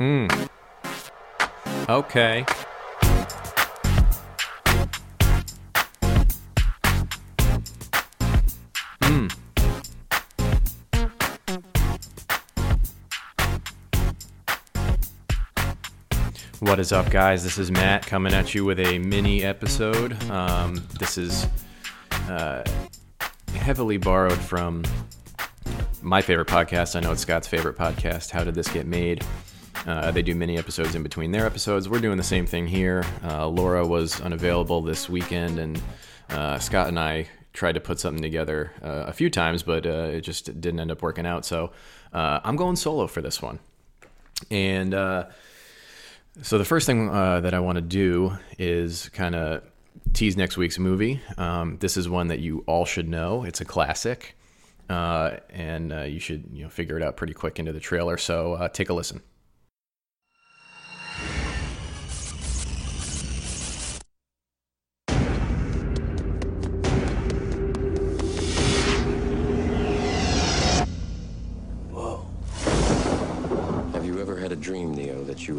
Hmm. Okay. Hmm. What is up, guys? This is Matt coming at you with a mini episode. Um, this is uh, heavily borrowed from my favorite podcast. I know it's Scott's favorite podcast. How did this get made? Uh, they do mini episodes in between their episodes. We're doing the same thing here. Uh, Laura was unavailable this weekend, and uh, Scott and I tried to put something together uh, a few times, but uh, it just didn't end up working out. So uh, I'm going solo for this one. And so the first thing that I want to do is kind of tease next week's movie. Um, this is one that you all should know. It's a classic, and you should you know figure it out pretty quick into the trailer. So take a listen.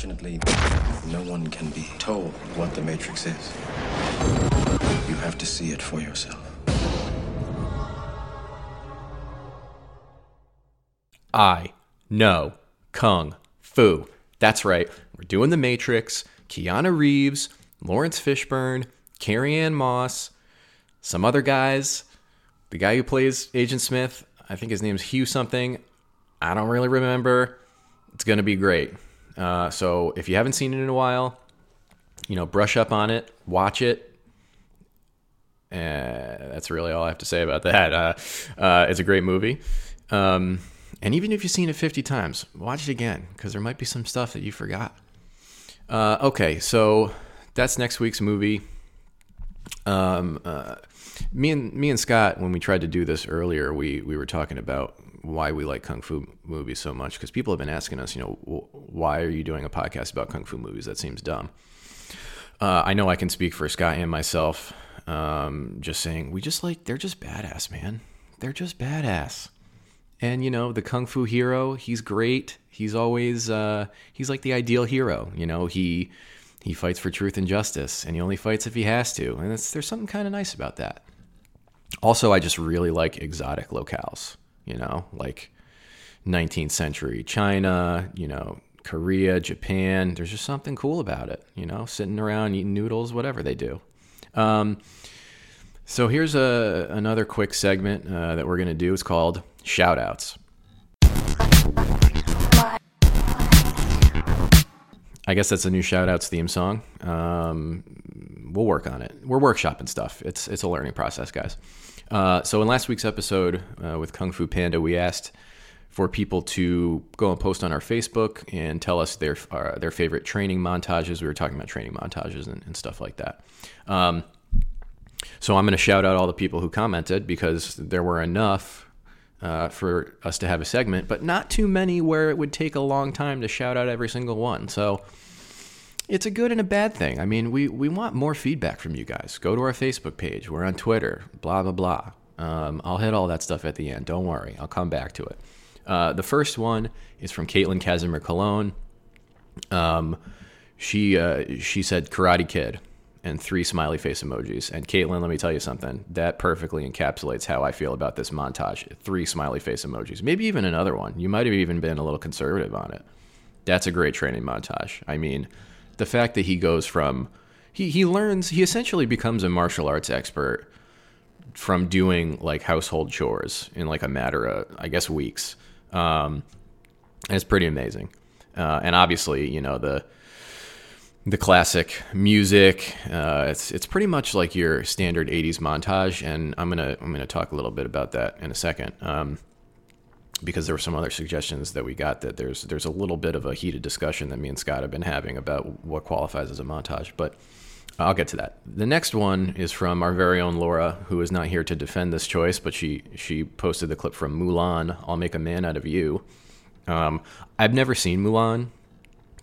Unfortunately, no one can be told what the Matrix is. You have to see it for yourself. I know Kung Fu. That's right. We're doing The Matrix. Keanu Reeves, Laurence Fishburne, Carrie-Anne Moss, some other guys. The guy who plays Agent Smith, I think his name's Hugh something. I don't really remember. It's going to be great. Uh, so if you haven't seen it in a while, you know, brush up on it, watch it. Uh, that's really all I have to say about that. Uh, uh, it's a great movie. Um, and even if you've seen it 50 times, watch it again because there might be some stuff that you forgot. Uh, okay, so that's next week's movie. Um, uh, me and me and Scott, when we tried to do this earlier, we we were talking about why we like kung fu movies so much because people have been asking us, you know, why are you doing a podcast about kung fu movies? That seems dumb. Uh, I know I can speak for Scott and myself. Um, just saying, we just like they're just badass, man. They're just badass. And you know, the kung fu hero, he's great. He's always uh, he's like the ideal hero. You know, he he fights for truth and justice, and he only fights if he has to. And there's something kind of nice about that. Also, I just really like exotic locales. You know, like 19th century China. You know, Korea, Japan. There's just something cool about it. You know, sitting around eating noodles, whatever they do. Um, so here's a another quick segment uh, that we're gonna do. It's called shoutouts. I guess that's a new shout outs theme song. Um, we'll work on it. We're workshopping stuff. It's it's a learning process, guys. Uh, so in last week's episode uh, with Kung Fu Panda, we asked for people to go and post on our Facebook and tell us their uh, their favorite training montages. We were talking about training montages and, and stuff like that. Um, so I'm going to shout out all the people who commented because there were enough uh, for us to have a segment, but not too many where it would take a long time to shout out every single one. So it's a good and a bad thing. I mean, we, we want more feedback from you guys. Go to our Facebook page. We're on Twitter, blah, blah, blah. Um, I'll hit all that stuff at the end. Don't worry. I'll come back to it. Uh, the first one is from Caitlin Casimir Cologne. Um, she, uh, she said Karate Kid and three smiley face emojis. And Caitlin, let me tell you something. That perfectly encapsulates how I feel about this montage. Three smiley face emojis. Maybe even another one. You might have even been a little conservative on it. That's a great training montage. I mean, the fact that he goes from he he learns he essentially becomes a martial arts expert from doing like household chores in like a matter of I guess weeks. Um, it's pretty amazing. Uh, and obviously, you know the the classic music. Uh, it's it's pretty much like your standard '80s montage, and I'm gonna I'm gonna talk a little bit about that in a second. Um, because there were some other suggestions that we got that there's there's a little bit of a heated discussion that me and Scott have been having about what qualifies as a montage, but I'll get to that. The next one is from our very own Laura, who is not here to defend this choice, but she she posted the clip from Mulan. I'll make a man out of you. Um, I've never seen Mulan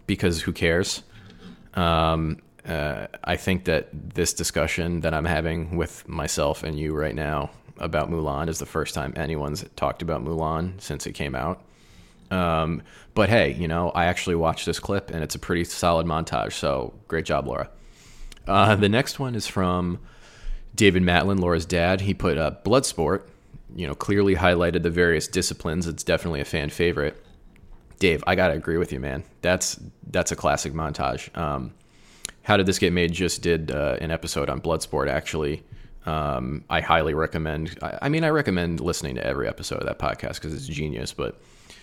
because who cares? Um, uh, I think that this discussion that I'm having with myself and you right now about Mulan is the first time anyone's talked about Mulan since it came out. Um, but hey, you know, I actually watched this clip and it's a pretty solid montage. So great job, Laura. Uh, the next one is from David Matlin, Laura's dad. He put uh, Bloodsport, you know, clearly highlighted the various disciplines. It's definitely a fan favorite. Dave, I gotta agree with you, man. That's that's a classic montage. Um, How did this get made? Just did uh, an episode on Bloodsport, actually. Um, I highly recommend. I, I, mean, I recommend listening to every episode of that podcast because it's genius. But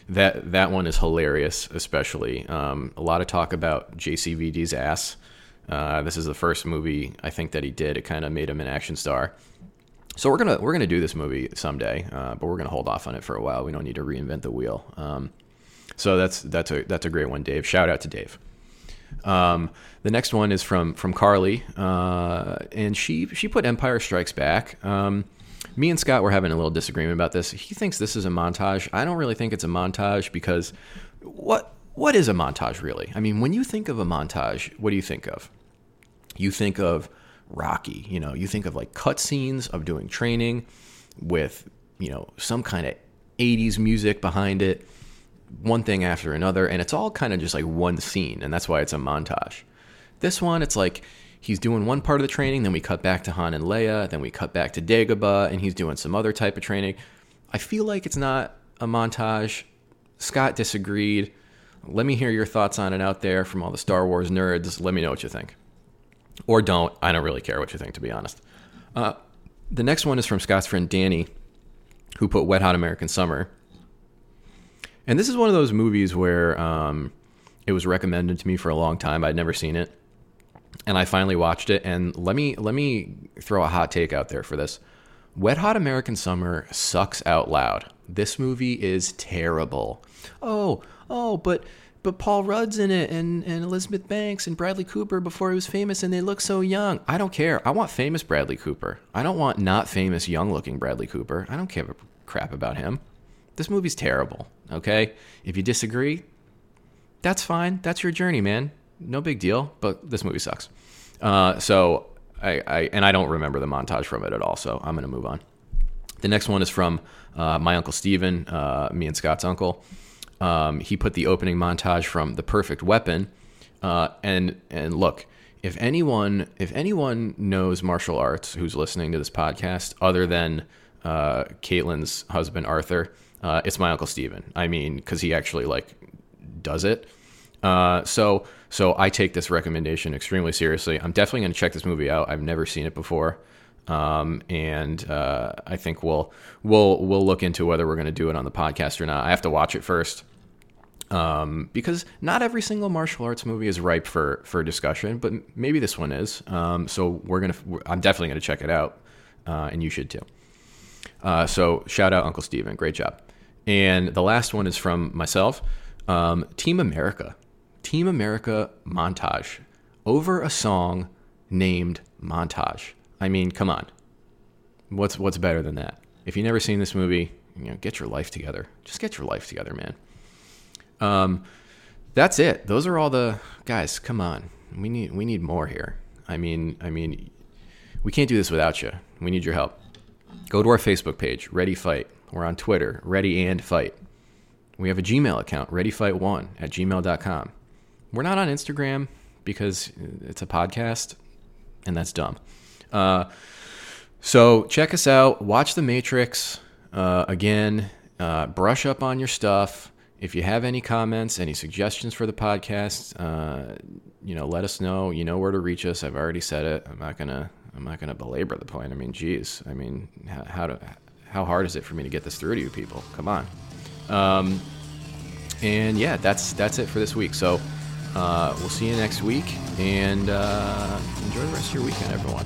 that that one is hilarious, especially um, a lot of talk about JCVD's ass. Uh, this is the first movie I think that he did. It kind of made him an action star. So we're gonna we're gonna do this movie someday, uh, but we're gonna hold off on it for a while. We don't need to reinvent the wheel. Um, so that's that's a that's a great one, Dave. Shout out to Dave. Um, the next one is from from Carly, uh, and she she put Empire Strikes Back. Um, me and Scott were having a little disagreement about this. He thinks this is a montage. I don't really think it's a montage because what what is a montage really? I mean, when you think of a montage, what do you think of? You think of Rocky. You know, you think of like cutscenes of doing training with you know some kind of 80s music behind it one thing after another, and it's all kind of just like one scene, and that's why it's a montage. This one, it's like he's doing one part of the training, then we cut back to Han and Leia, then we cut back to Dagobah, and he's doing some other type of training. I feel like it's not a montage. Scott disagreed. Let me hear your thoughts on it out there from all the Star Wars nerds. Let me know what you think. Or don't. I don't really care what you think, to be honest. Uh, the next one is from Scott's friend Danny, who put Wet Hot American Summer. And this is one of those movies where um, it was recommended to me for a long time. I'd never seen it, and I finally watched it. And let me let me throw a hot take out there for this: Wet Hot American Summer sucks out loud. This movie is terrible. Oh, oh, but but Paul Rudd's in it, and and Elizabeth Banks and Bradley Cooper before he was famous, and they look so young. I don't care. I want famous Bradley Cooper. I don't want not famous, young looking Bradley Cooper. I don't care a crap about him. This movie's terrible. Okay, if you disagree, that's fine. That's your journey, man. No big deal. But this movie sucks. Uh, so I, I and I don't remember the montage from it at all. So I'm gonna move on. The next one is from uh, my uncle Steven, uh, me and Scott's uncle. Um, he put the opening montage from The Perfect Weapon, uh, and and look, if anyone if anyone knows martial arts who's listening to this podcast, other than uh, Caitlin's husband Arthur, uh, it's my uncle Steven. I mean, because he actually like does it. Uh, so so I take this recommendation extremely seriously. I'm definitely going to check this movie out. I've never seen it before, um, and uh, I think we'll we'll we'll look into whether we're going to do it on the podcast or not. I have to watch it first. um, because not every single martial arts movie is ripe for for discussion, but maybe this one is. Um, so we're gonna, I'm definitely gonna check it out, uh, and you should too. Uh, so shout out Uncle Steven, great job. And the last one is from myself, um, Team America, Team America montage over a song named Montage. I mean, come on, what's what's better than that? If you've never seen this movie, you know, get your life together. Just get your life together, man. Um, that's it. Those are all the guys. Come on, we need we need more here. I mean, I mean, we can't do this without you. We need your help. Go to our Facebook page, Ready Fight. We're on Twitter, Ready and Fight. We have a Gmail account, ReadyFight1 at gmail.com. We're not on Instagram because it's a podcast, and that's dumb. Uh, so check us out. Watch The Matrix uh, again. Uh, brush up on your stuff. If you have any comments, any suggestions for the podcast, uh, you know, let us know. You know where to reach us. I've already said it. I'm not gonna. I'm not gonna belabor the point. I mean, geez. I mean, how, how to, how hard is it for me to get this through to you people? Come on. Um, and yeah, that's that's it for this week. So uh, we'll see you next week, and uh, enjoy the rest of your weekend, everyone.